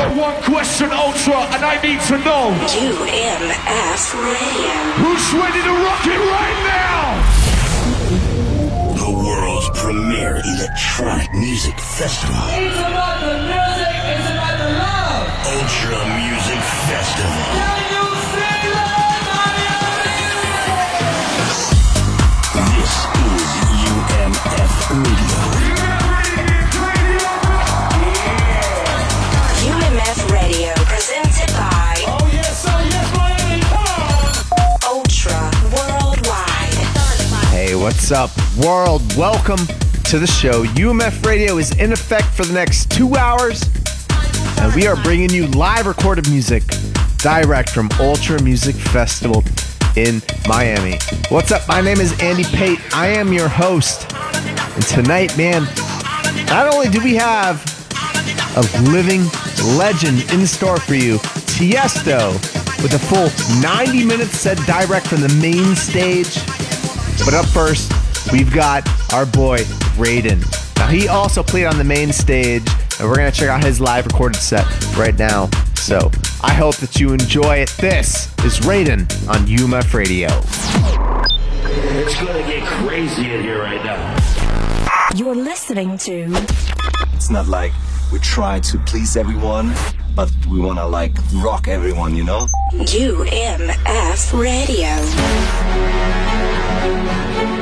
got one question, Ultra, and I need to know. UMF Radio. Who's ready to rock it right now? The world's premier electronic music festival. It's about the music, it's about the love. Ultra Music Festival. What's up, world? Welcome to the show. UMF Radio is in effect for the next two hours, and we are bringing you live recorded music direct from Ultra Music Festival in Miami. What's up? My name is Andy Pate. I am your host. And tonight, man, not only do we have a living legend in store for you, Tiesto, with a full 90 minutes set direct from the main stage. But up first, we've got our boy, Raiden. Now, he also played on the main stage, and we're going to check out his live recorded set right now. So, I hope that you enjoy it. This is Raiden on UMF Radio. It's gonna get crazy in here right now. You're listening to It's not like we try to please everyone, but we wanna like rock everyone, you know? UMF Radio. Thank you.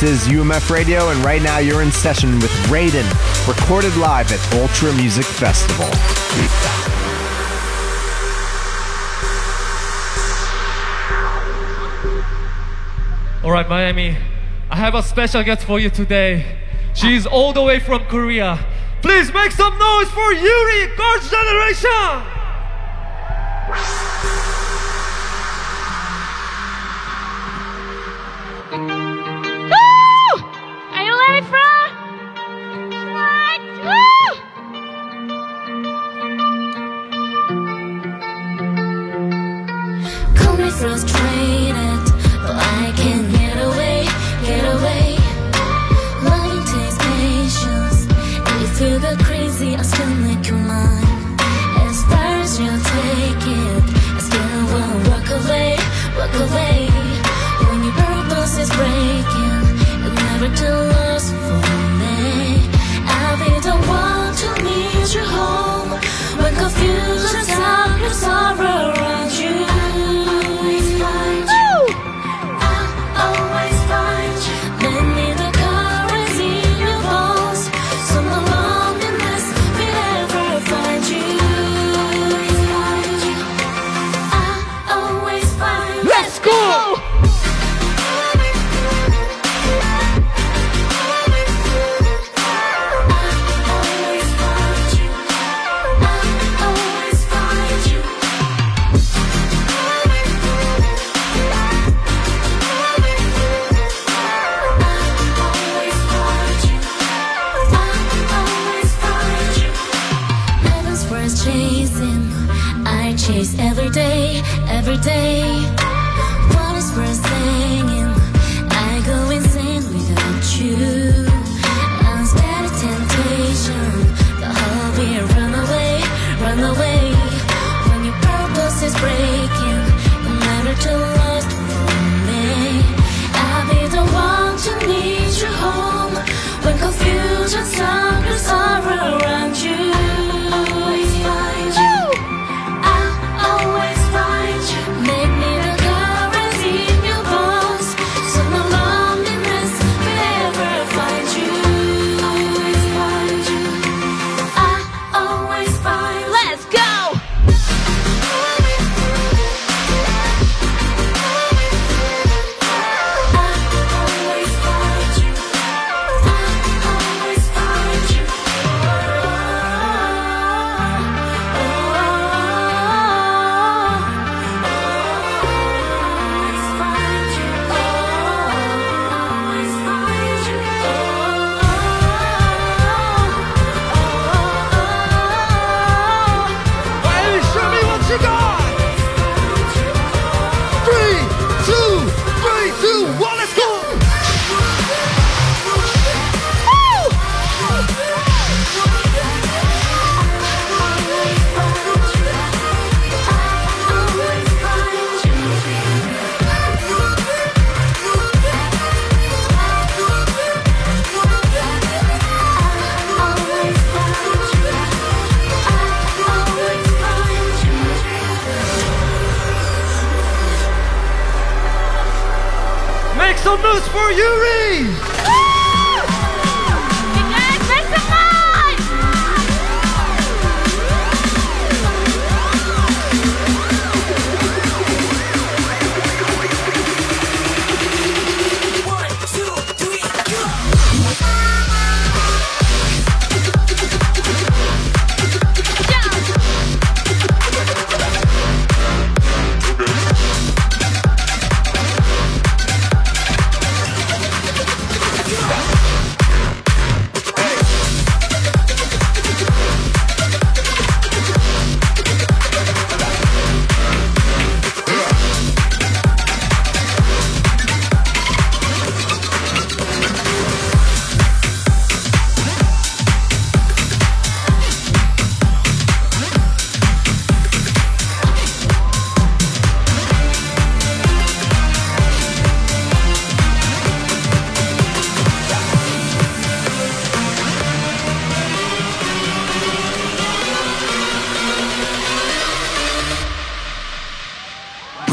This is UMF Radio, and right now you're in session with Raiden, recorded live at Ultra Music Festival. All right, Miami, I have a special guest for you today. She's all the way from Korea. Please make some noise for Yuri, Girls' Generation!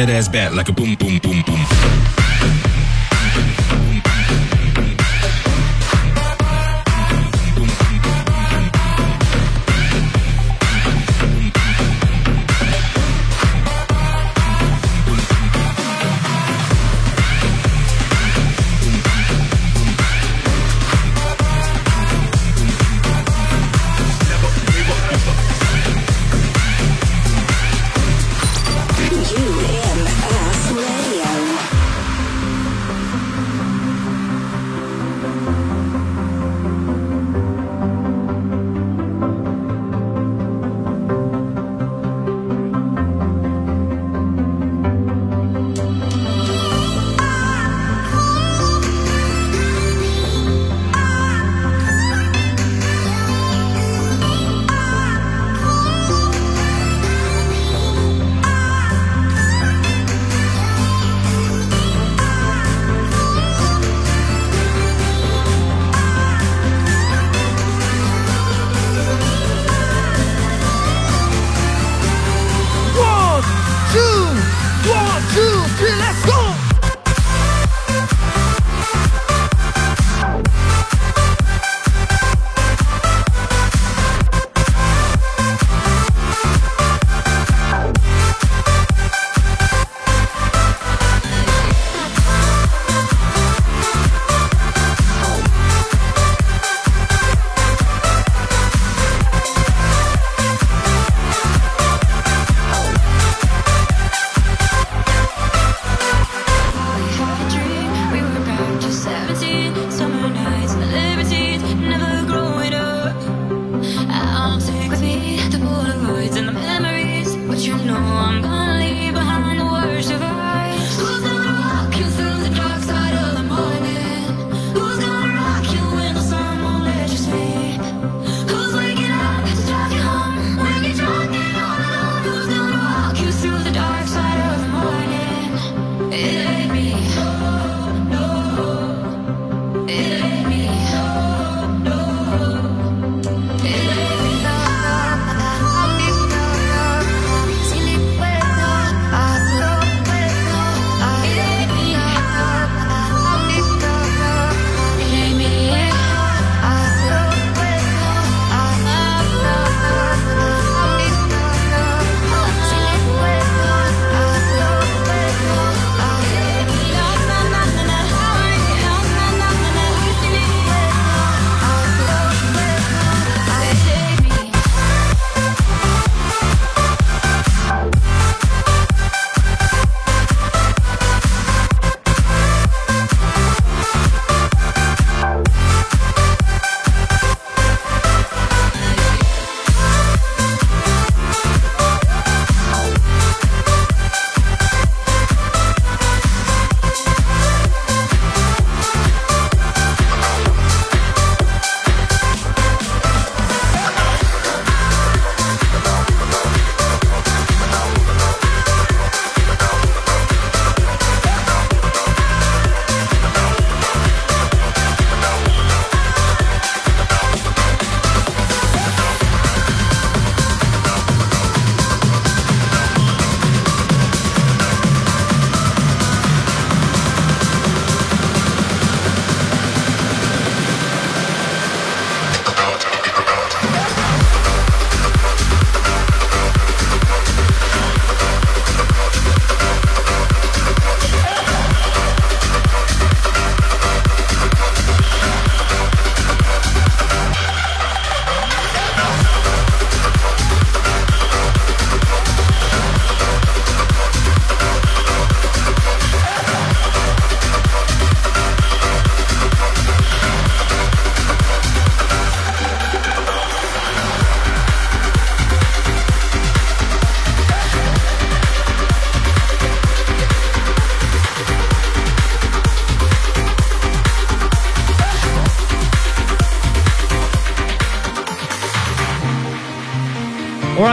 That ass back like a boom, boom, boom.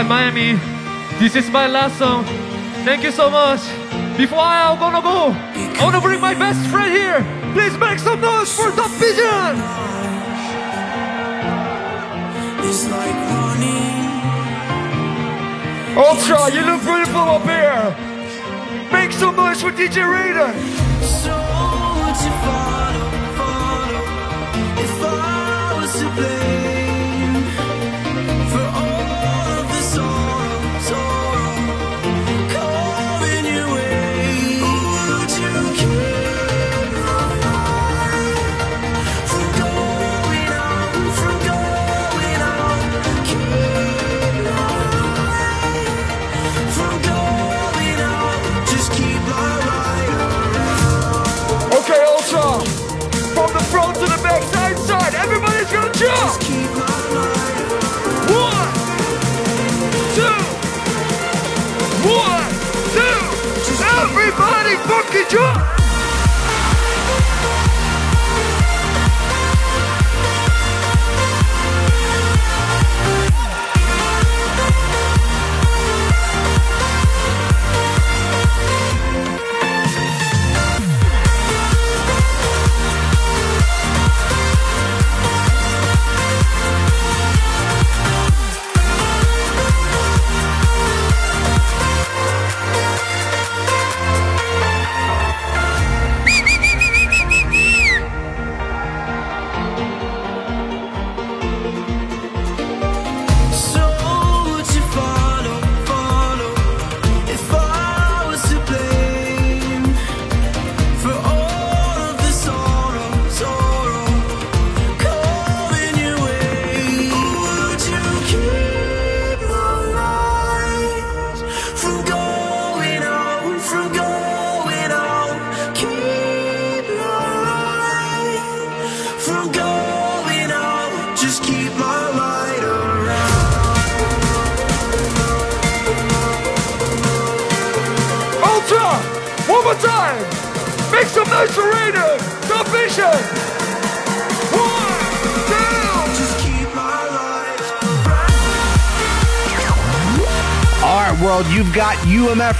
Miami, this is my last song. Thank you so much. Before I'm gonna go, I wanna bring my best friend here. Please make some noise for the pigeon. It's like running. Ultra, you look beautiful up here. Make some noise for DJ Raiden. So would you follow, follow if I was to blame fucking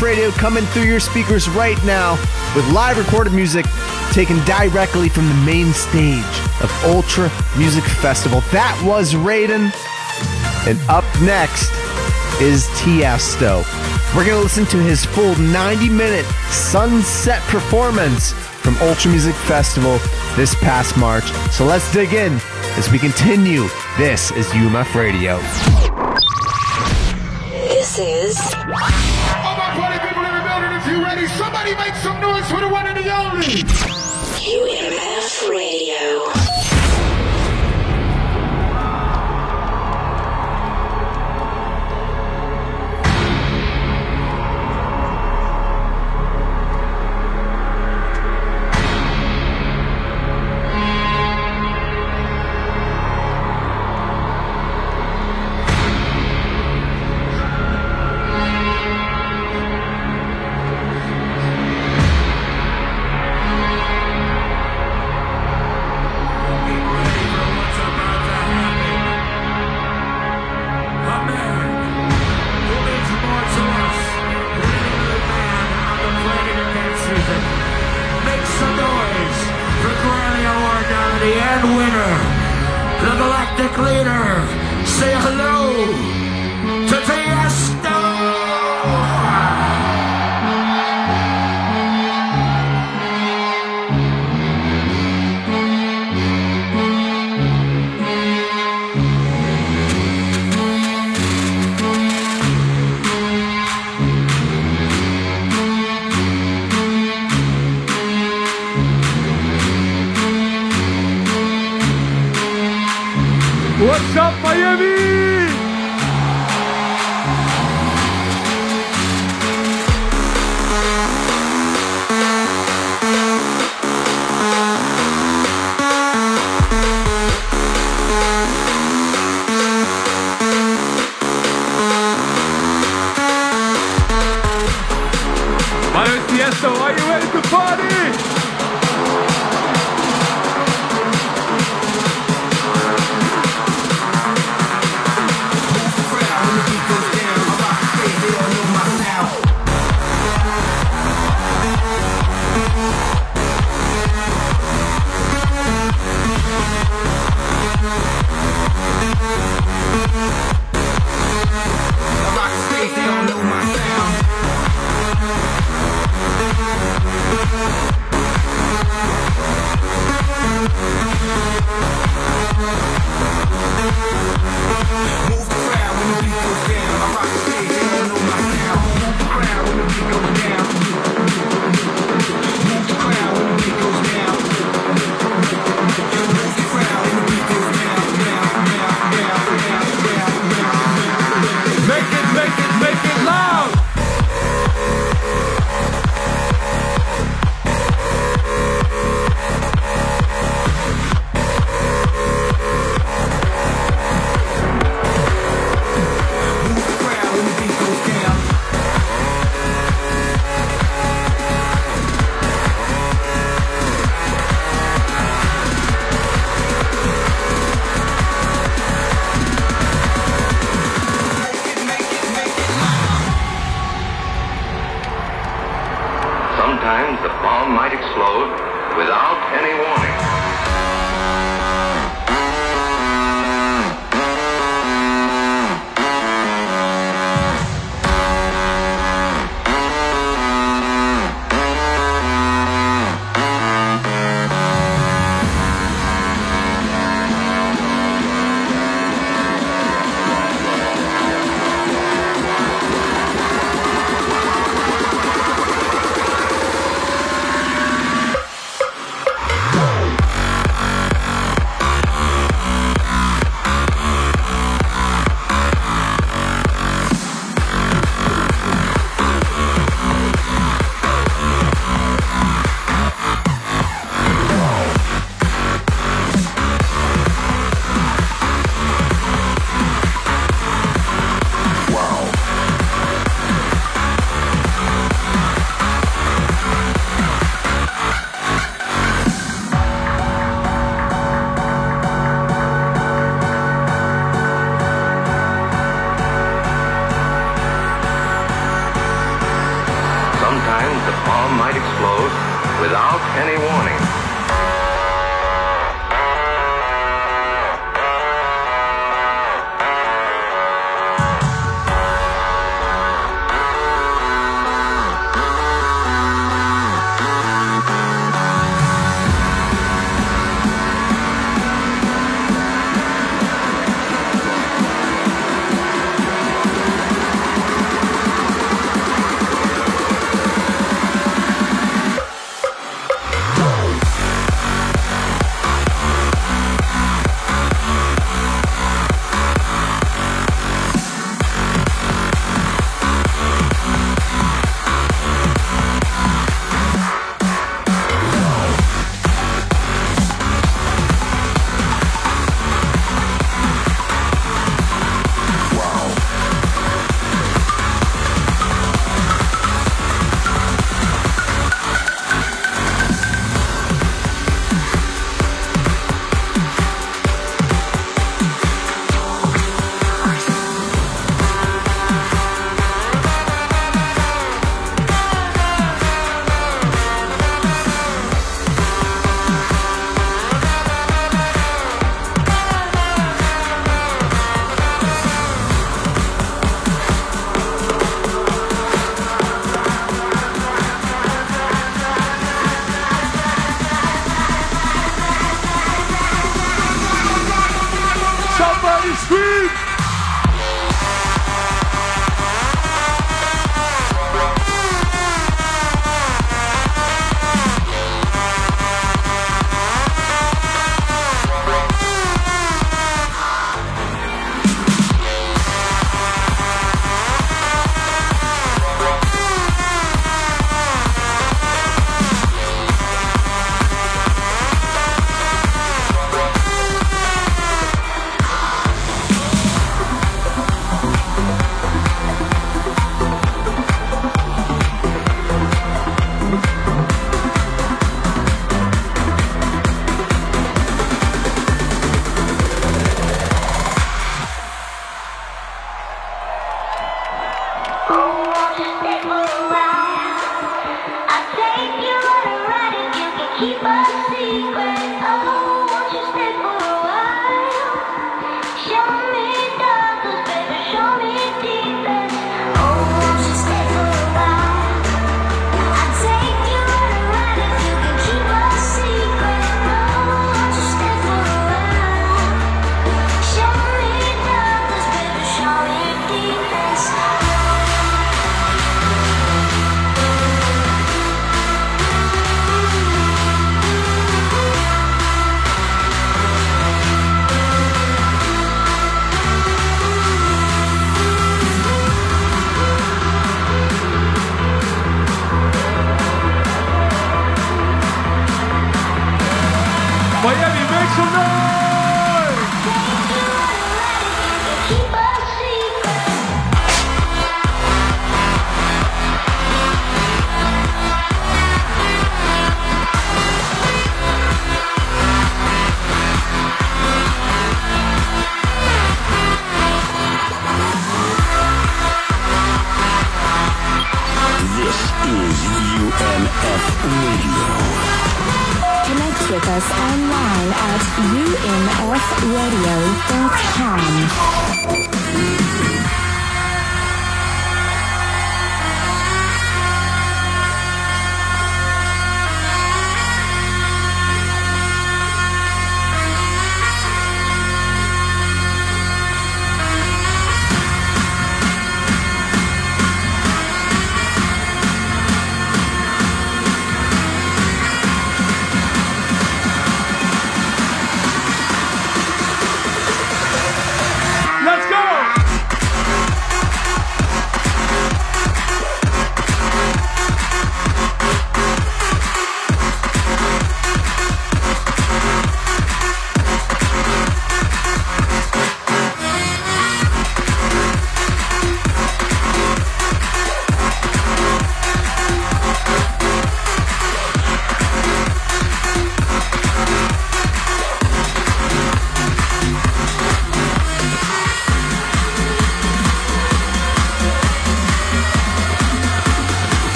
Radio coming through your speakers right now with live recorded music taken directly from the main stage of Ultra Music Festival. That was Raiden. And up next is Tiesto. We're going to listen to his full 90 minute sunset performance from Ultra Music Festival this past March. So let's dig in as we continue. This is UMF Radio. This is somebody make some noise for the one and the only.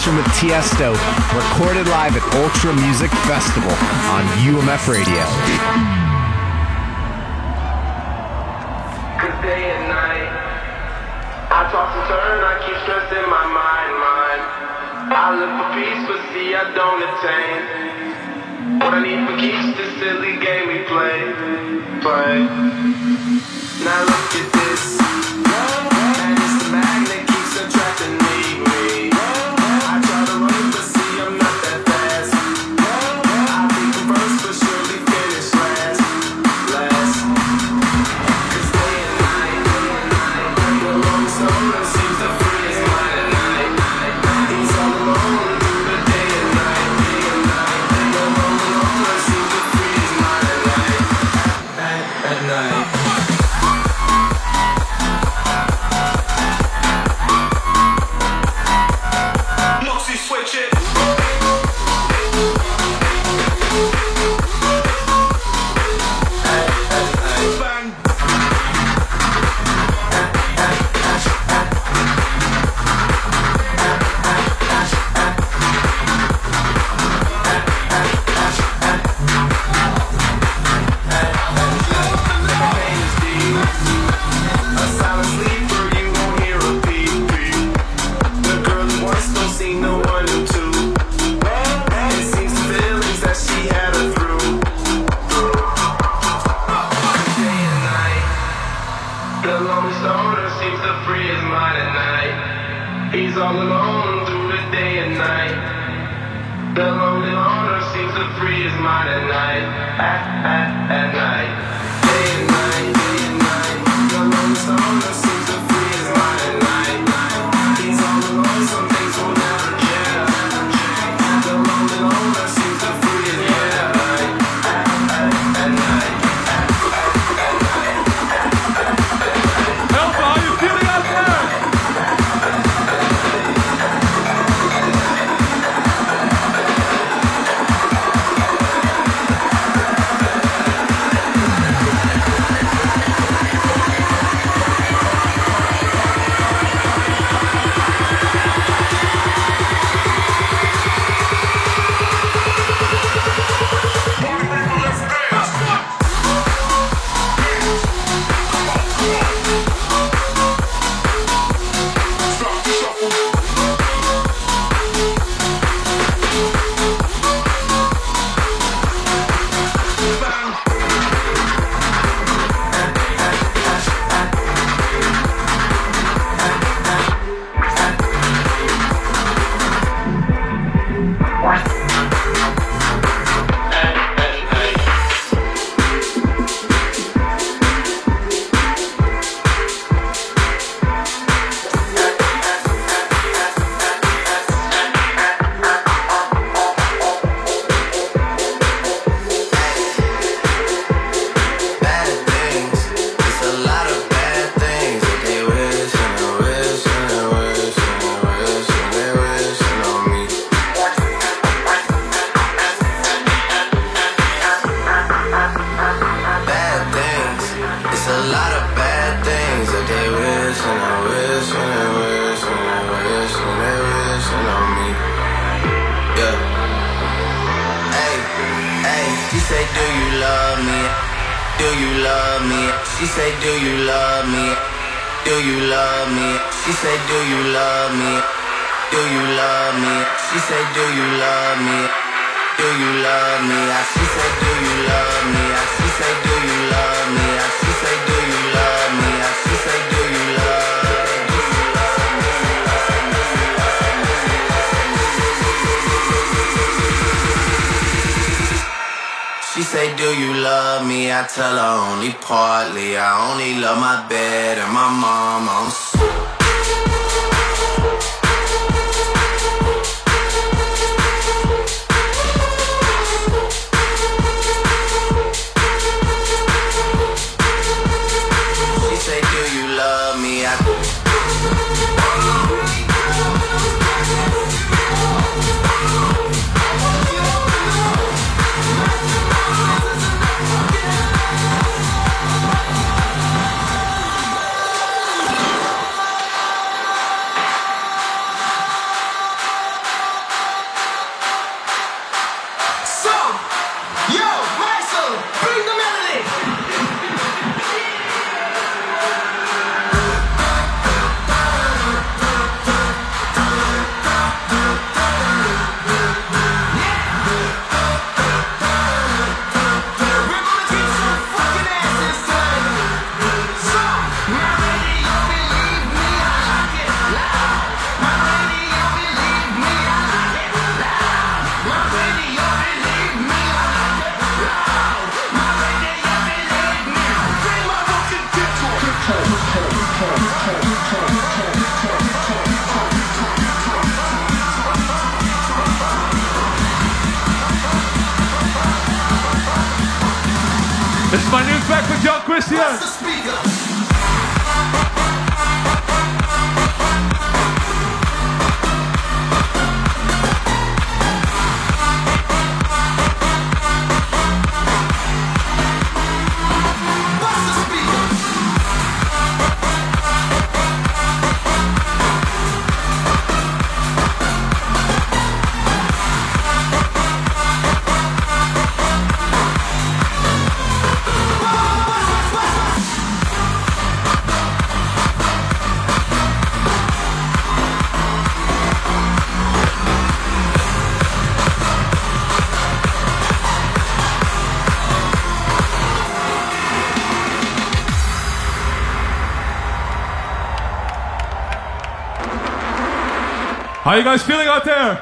session with Tiesto, recorded live at Ultra Music Festival on UMF Radio. This is my new track with John Christian. You guys feeling out there?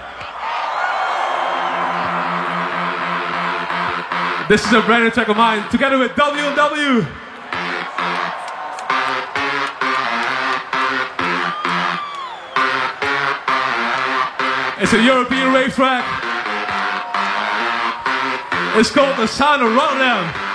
This is a brand new track of mine, together with W&W. It's a European rave track. It's called The Sound of Rotterdam.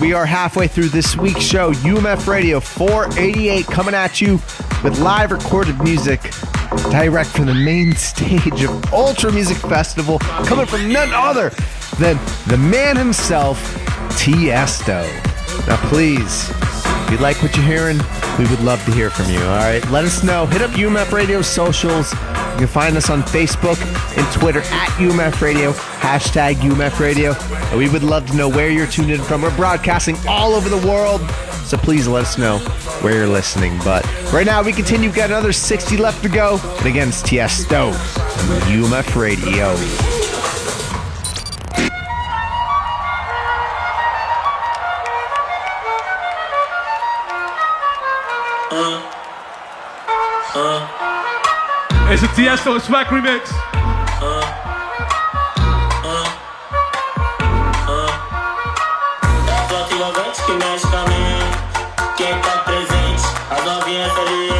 We are halfway through this week's show. UMF Radio 488 coming at you with live recorded music direct from the main stage of Ultra Music Festival, coming from none other than the man himself, Tiesto. Now, please, if you like what you're hearing, we would love to hear from you. All right, let us know. Hit up UMF Radio socials. You can find us on Facebook and Twitter at UMF Radio, hashtag UMF Radio. And we would love to know where you're tuned in from. We're broadcasting all over the world, so please let us know where you're listening. But right now, we continue. We've got another 60 left to go. And again, it's Tiesto on UMF Radio. It's a Tiesto Swag remix. Que mexe com a mente. Quem tá presente, as novinhas ali.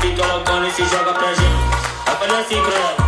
Fica loucona e se joga pra gente. Vai fazer assim pra ela.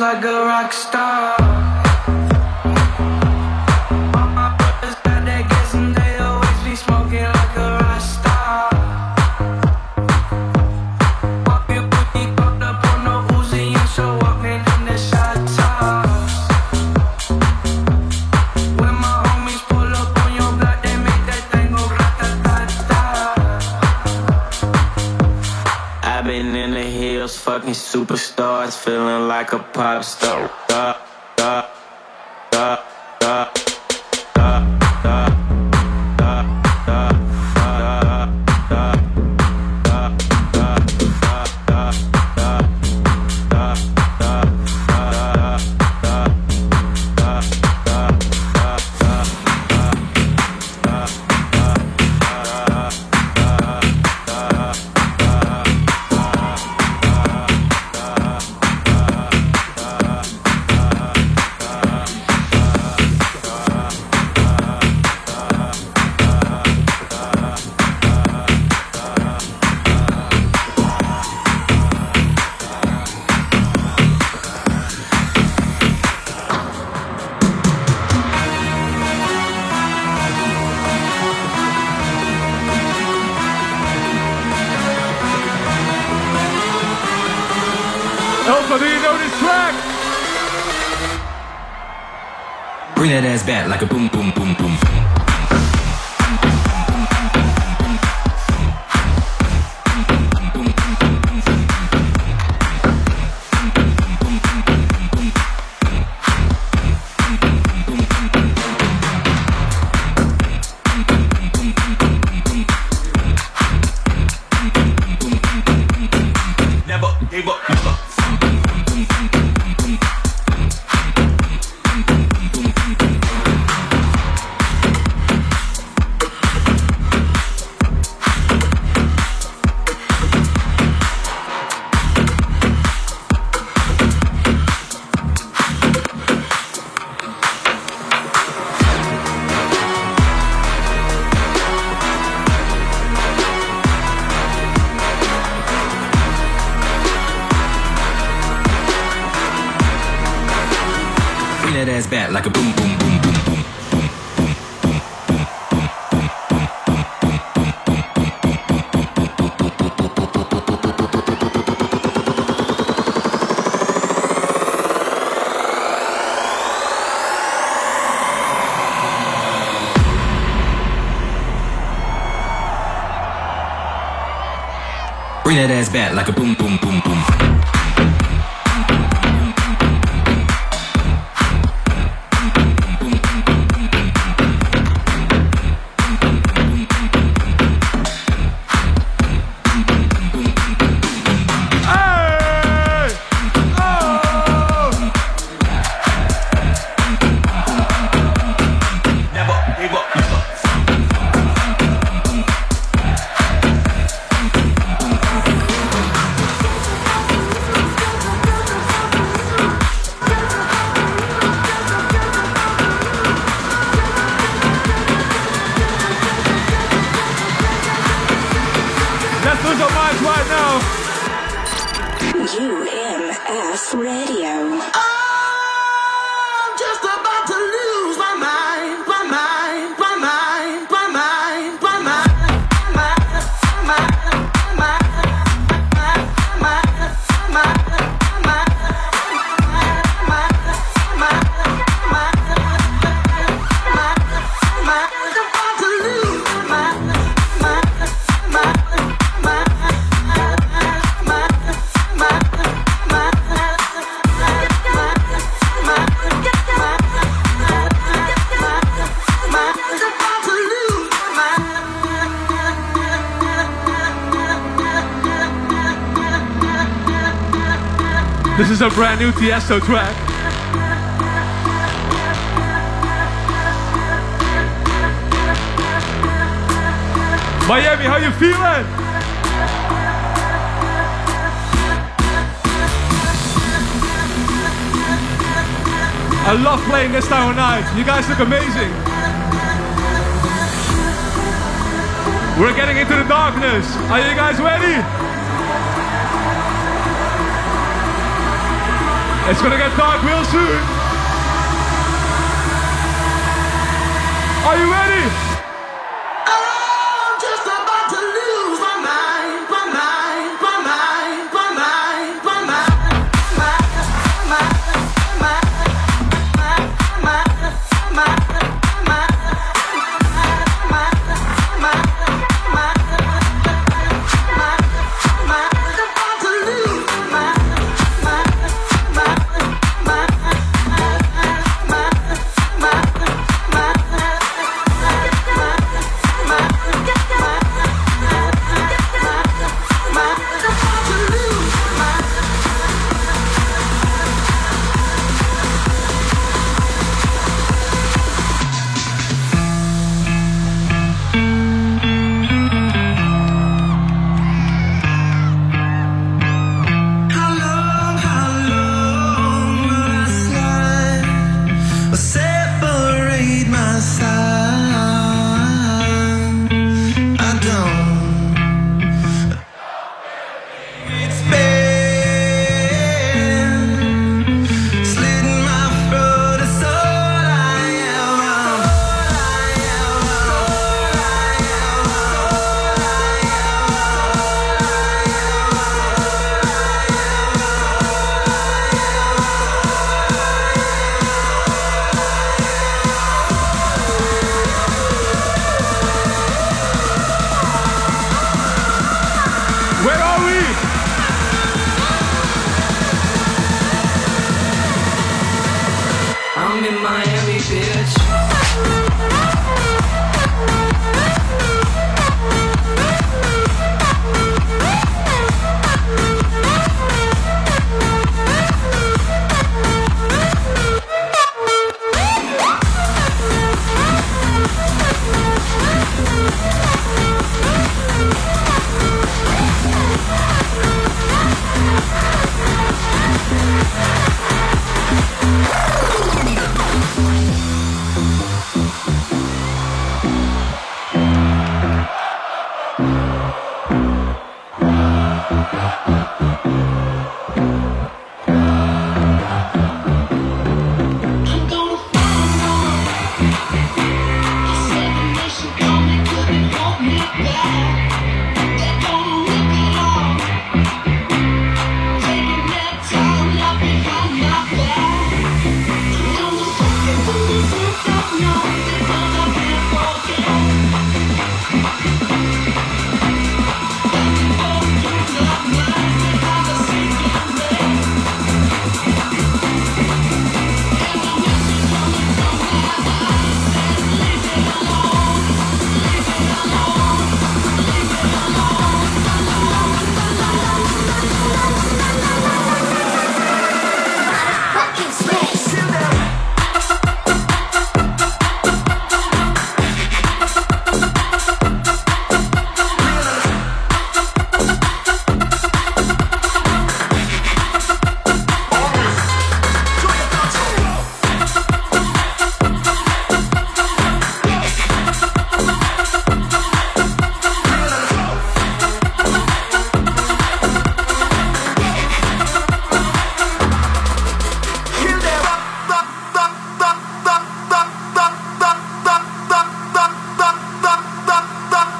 like a that ass bat, like a boom. new Tiesto track. Miami, how you feeling? I love playing this time of night. You guys look amazing. We're getting into the darkness. Are you guys ready? It's gonna get dark real soon. Are you ready?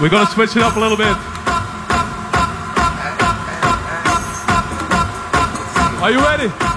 We're going to switch it up a little bit. Are you ready?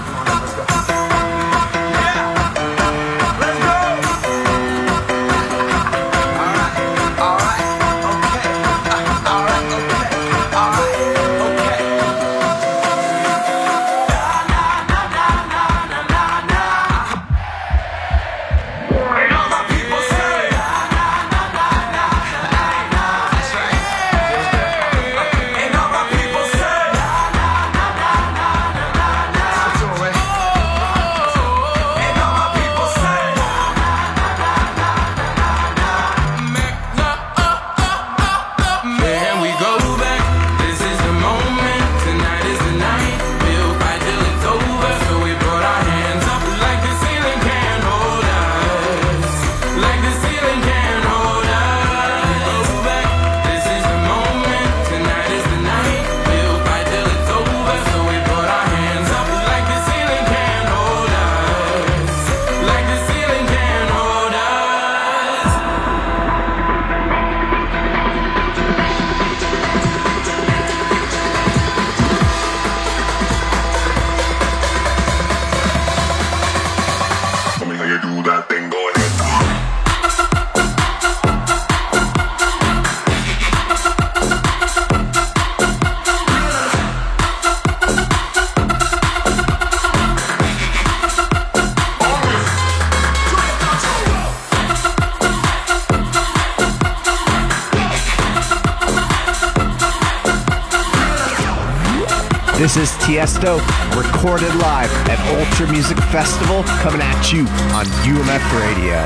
Tiesto, recorded live at Ultra Music Festival, coming at you on UMF Radio.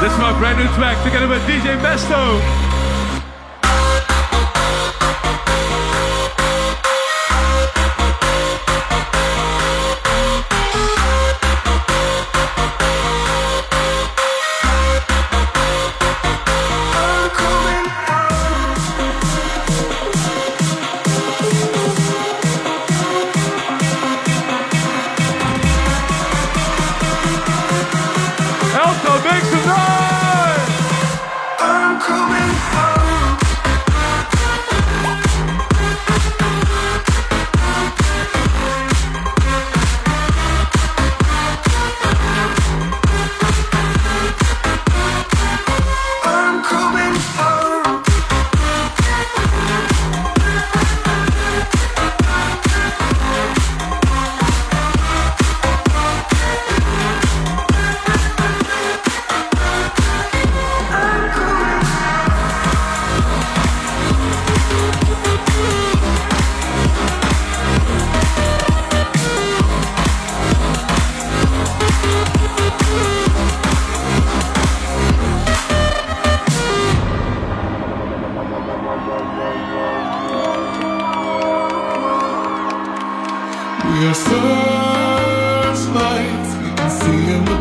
This is my brand new track together with DJ Besto. see you.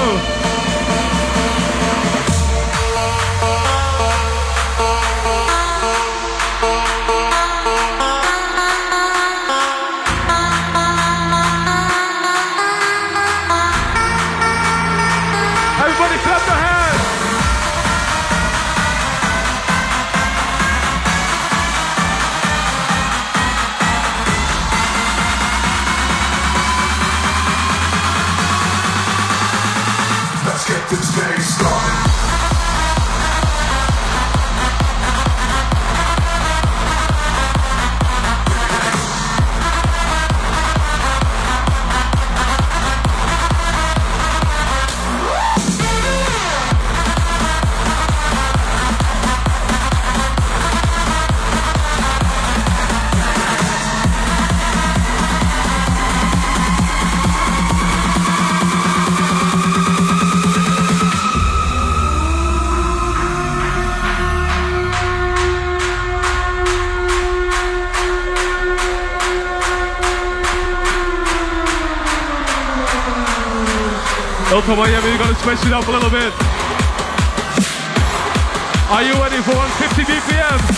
Tiesto? switch it up a little bit. Are you ready for 150 BPM?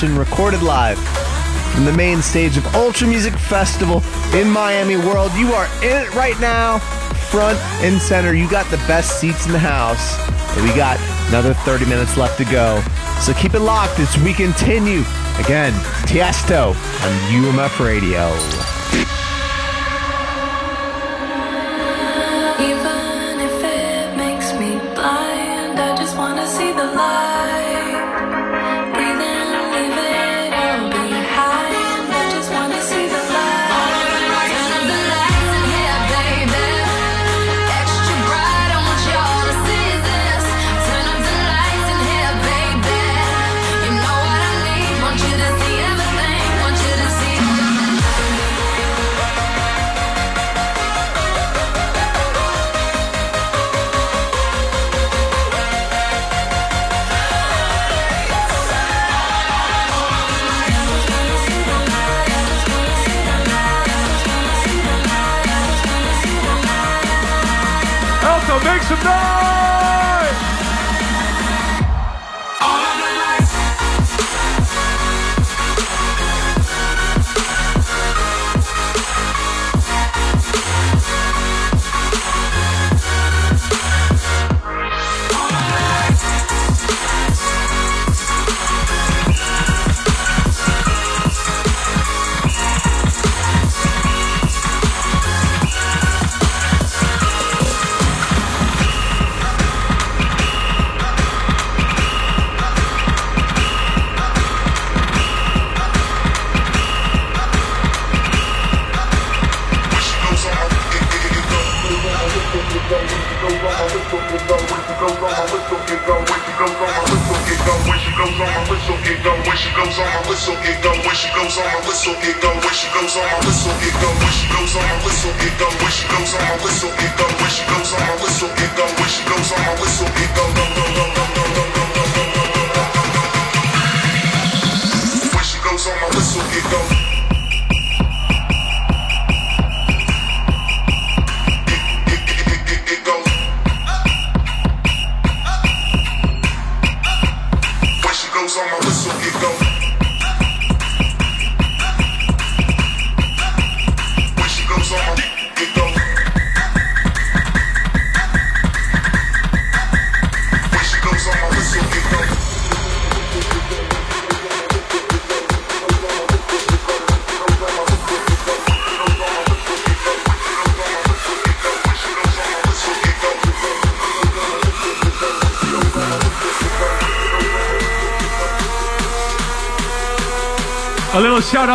Session, recorded live from the main stage of Ultra Music Festival in Miami World. You are in it right now, front and center. You got the best seats in the house. And we got another 30 minutes left to go. So keep it locked as we continue. Again, Tiesto on UMF Radio.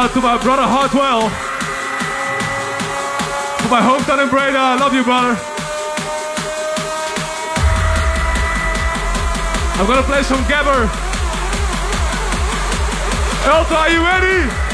Out to my brother Hardwell. To my hometown in Breda. I love you, brother. I'm gonna play some Gabber. Ultra, are you ready?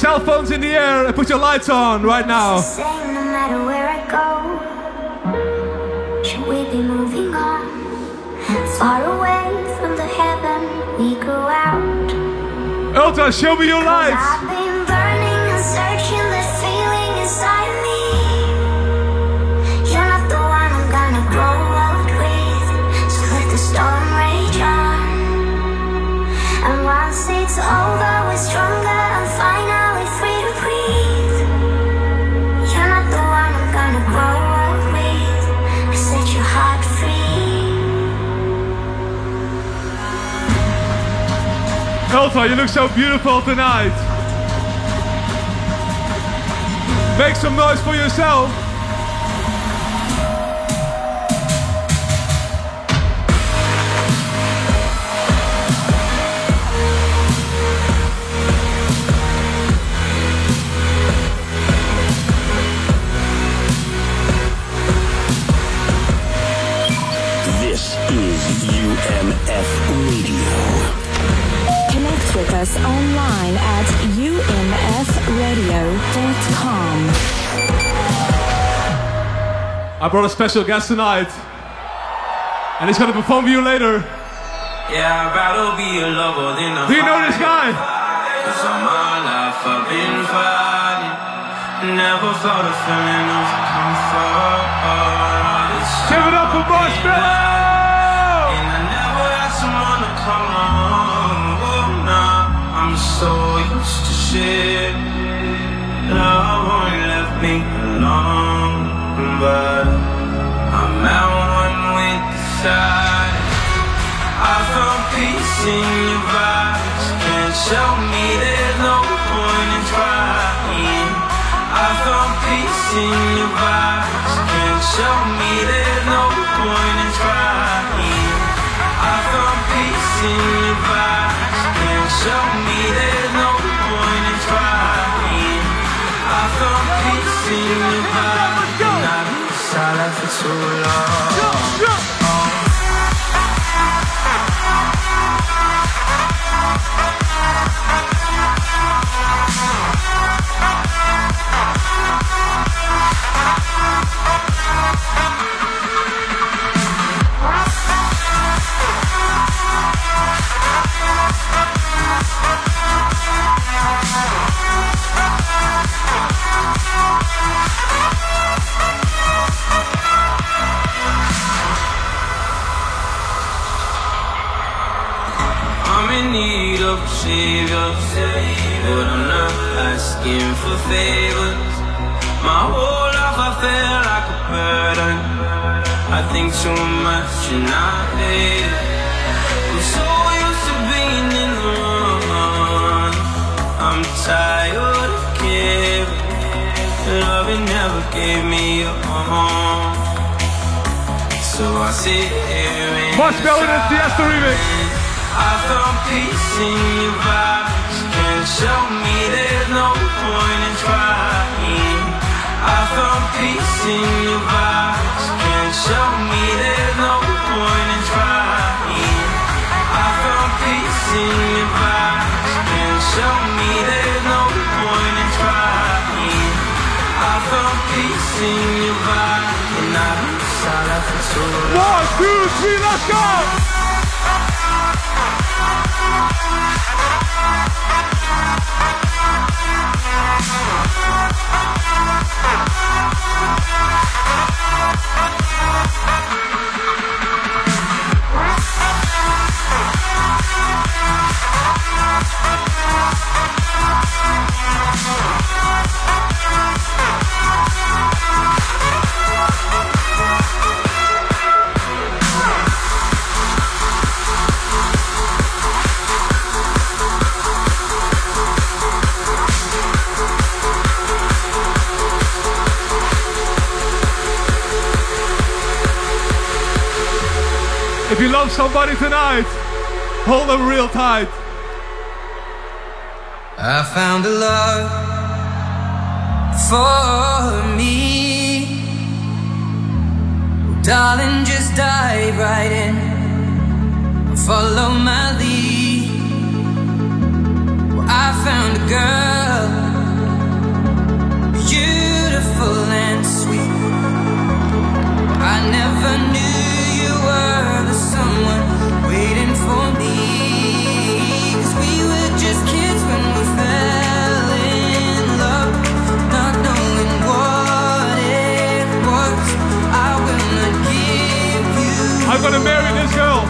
Cell phones in the air and put your lights on right now. Same no matter where I go. Should we be moving on? Far away from the heaven we grew out. Ultra, show me your lights. Ultra, you look so beautiful tonight. Make some noise for yourself. Us online at umfradio.com. I brought a special guest tonight, and he's gonna perform for you later. Yeah, I'd rather be a lover than a Do you know this guy? Cause all my life I've been fighting. Never felt a feeling of comfort. Give it up for Marshmello! Shit. Love only left me alone. But I'm at one with the side. I found peace in your vibes. Can't show me there's no point in trying. I found peace in your vibes. Can't show me there's no point in trying. I found peace in your vibes. Can't show me too long. And I hate it. I'm so used to being in the wrong. I'm tired of caring. Loving never gave me a home. So I sit here and Marshmello and Tiesto remix. I found peace in your vibes. Can't show me there's no point in trying. I found peace in your vibes. Can't show me there's One, two, three, let's go! Somebody tonight, hold them real tight. I found a love for me. Oh, darling, just dive right in. Follow my lead. Well, I found a girl, beautiful and sweet. I never knew I'm gonna marry this girl.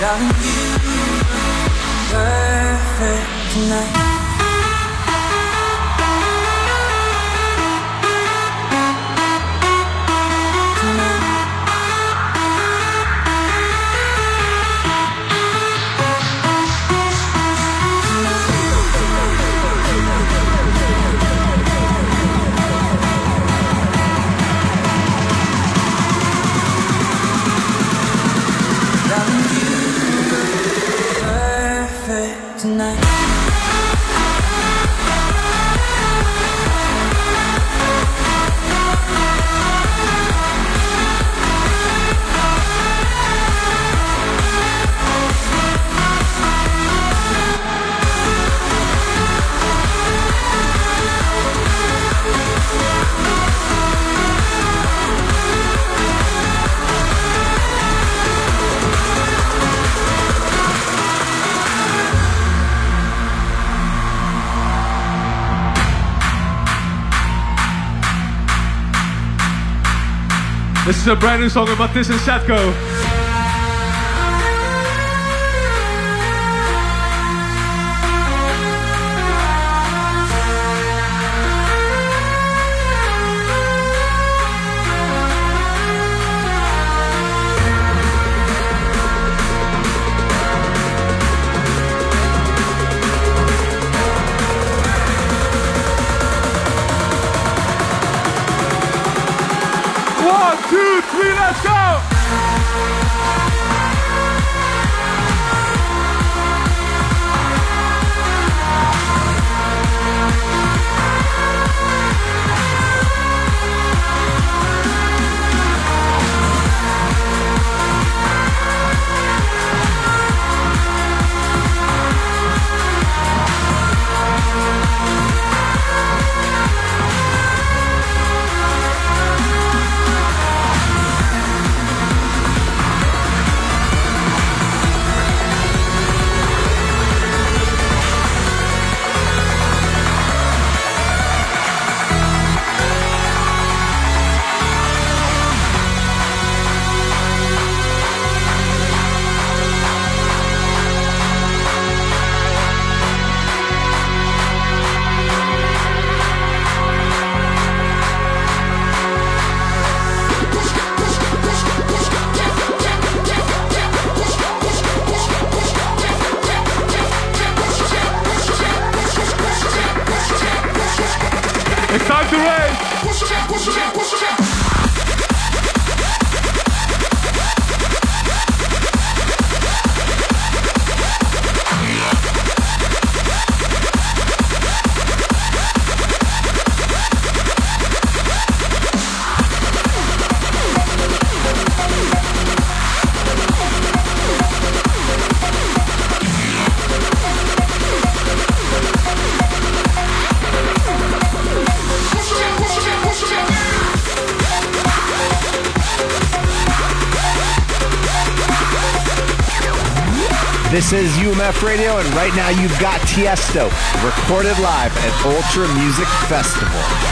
Darling, you were perfect tonight. This is a brand new song about this and Dzeko. Radio, and right now you've got Tiesto recorded live at Ultra Music Festival.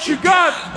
What you got!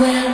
When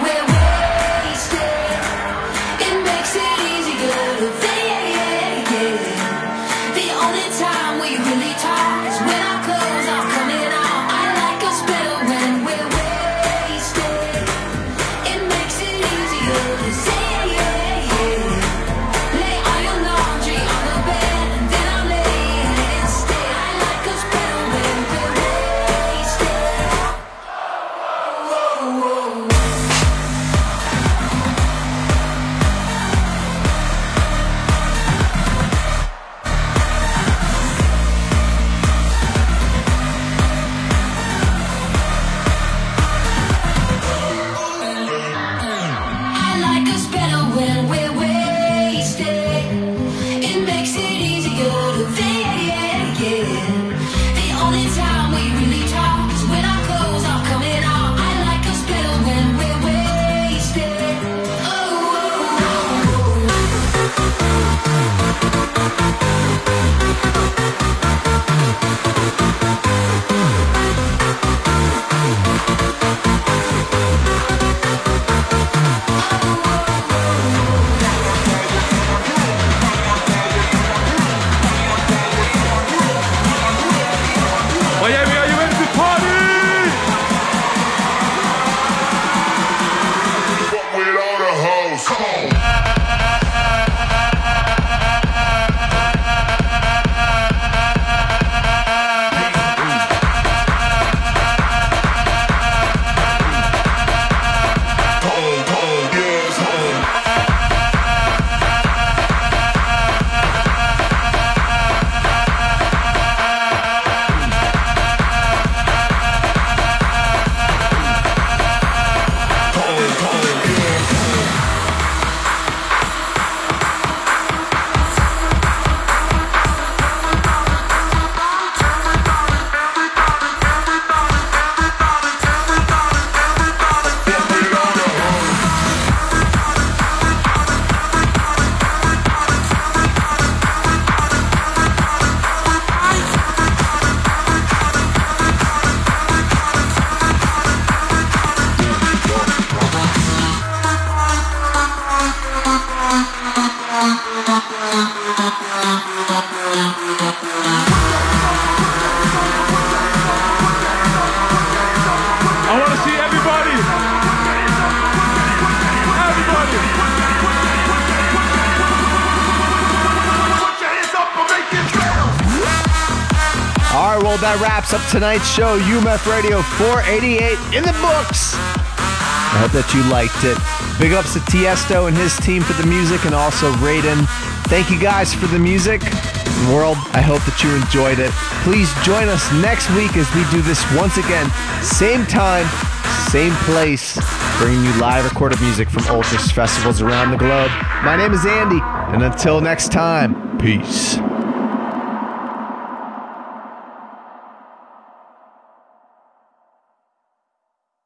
up tonight's show. UMF Radio 488 in the books. I hope that you liked it. Big ups to Tiesto and his team for the music, and also Raiden. Thank you guys for the music. World, I hope that you enjoyed it. Please join us next week as we do this once again. Same time, same place, bringing you live recorded music from Ultras festivals around the globe. My name is Andy, and until next time, peace.